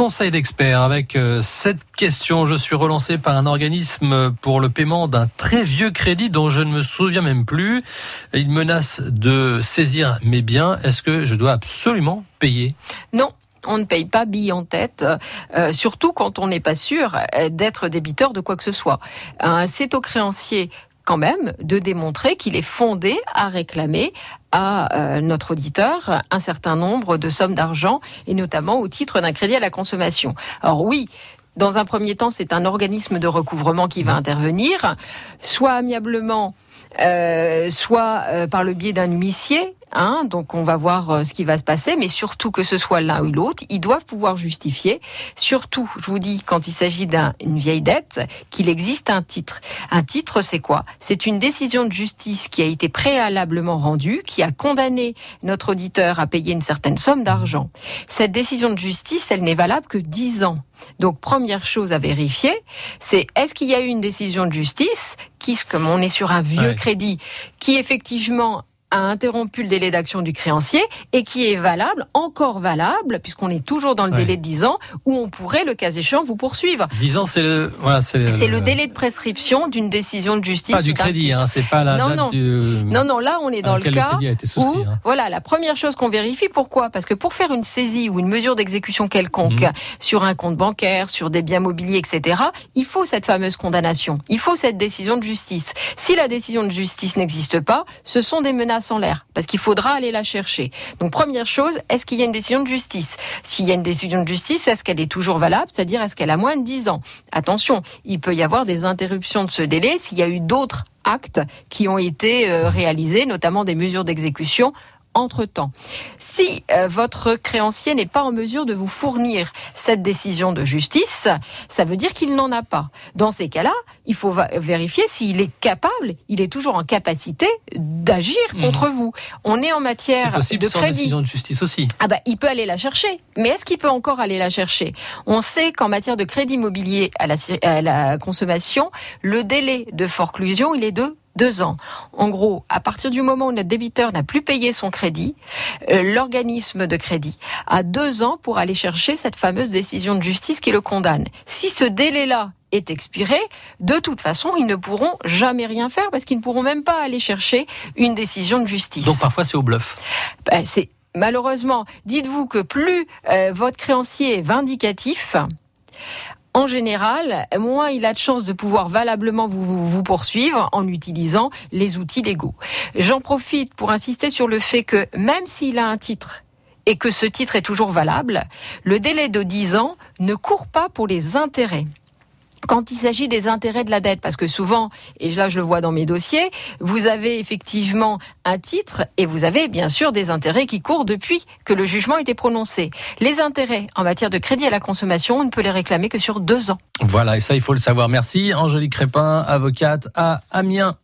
conseil d'expert avec euh, cette question. Je suis relancé par un organisme pour le paiement d'un très vieux crédit dont je ne me souviens même plus. Il menace de saisir mes biens. Est-ce que je dois absolument payer? Non, on ne paye pas bille en tête, euh, surtout quand on n'est pas sûr euh, d'être débiteur de quoi que ce soit. C'est au créancier quand même de démontrer qu'il est fondé à réclamer à euh, notre auditeur un certain nombre de sommes d'argent et notamment au titre d'un crédit à la consommation. Alors oui, dans un premier temps, c'est un organisme de recouvrement qui va intervenir, soit amiablement, euh, soit euh, par le biais d'un huissier, Hein, donc on va voir euh, ce qui va se passer, mais surtout que ce soit l'un ou l'autre, ils doivent pouvoir justifier, surtout, je vous dis, quand il s'agit d'une vieille dette, qu'il existe un titre. Un titre, c'est quoi? C'est une décision de justice qui a été préalablement rendue, qui a condamné notre auditeur à payer une certaine somme d'argent. Cette décision de justice, elle n'est valable que 10 ans. Donc première chose à vérifier, c'est est-ce qu'il y a eu une décision de justice qui, comme on est sur un vieux crédit, qui effectivement a interrompu le délai d'action du créancier et qui est valable, encore valable, puisqu'on est toujours dans le délai de 10 ans, où on pourrait, le cas échéant, vous poursuivre. 10 ans, c'est le, voilà, c'est le, délai de prescription d'une décision de justice. Pas du crédit, hein, c'est pas la non, date non. du... Non, non, là, on est dans le cas où, hein. voilà, la première chose qu'on vérifie, pourquoi? Parce que pour faire une saisie ou une mesure d'exécution quelconque mhm. sur un compte bancaire, sur des biens mobiliers, etc., il faut cette fameuse condamnation. Il faut cette décision de justice. Si la décision de justice n'existe pas, ce sont des menaces l'air, parce qu'il faudra aller la chercher. Donc première chose, est-ce qu'il y a une décision de justice? S'il y a une décision de justice, est-ce qu'elle est toujours valable? C'est-à-dire est-ce qu'elle a moins de 10 ans? Attention, il peut y avoir des interruptions de ce délai s'il y a eu d'autres actes qui ont été euh, réalisés, notamment des mesures d'exécution entre-temps. Si euh, votre créancier n'est pas en mesure de vous fournir cette décision de justice, ça veut dire qu'il n'en a pas. Dans ces cas-là, il faut vérifier s'il est capable, il est toujours en capacité d'agir mmh. contre vous. On est en matière de crédit. décision de justice aussi. Ah bah, il peut aller la chercher. Mais est-ce qu'il peut encore aller la chercher? On sait qu'en matière de crédit immobilier à la, à la consommation, le délai de forclusion, il est de deux ans. En gros, à partir du moment où notre débiteur n'a plus payé son crédit, euh, l'organisme de crédit a deux ans pour aller chercher cette fameuse décision de justice qui le condamne. Si ce délai-là est expiré, de toute façon, ils ne pourront jamais rien faire parce qu'ils ne pourront même pas aller chercher une décision de justice. Donc parfois c'est au bluff. Ben, c'est malheureusement, dites-vous que plus euh, votre créancier est vindicatif, en général, moins il a de chances de pouvoir valablement vous, poursuivre en utilisant les outils légaux. J'en profite pour insister sur le fait que même s'il a un titre et que ce titre est toujours valable, le délai de 10 ans ne court pas pour les intérêts quand il s'agit des intérêts de la dette, parce que souvent, et là je le vois dans mes dossiers, vous avez effectivement un titre et vous avez bien sûr des intérêts qui courent depuis que le jugement a été prononcé. Les intérêts en matière de crédit à la consommation, on ne peut les réclamer que sur deux ans. Voilà, et ça il faut le savoir. Merci Angélique Crépin, avocate à Amiens.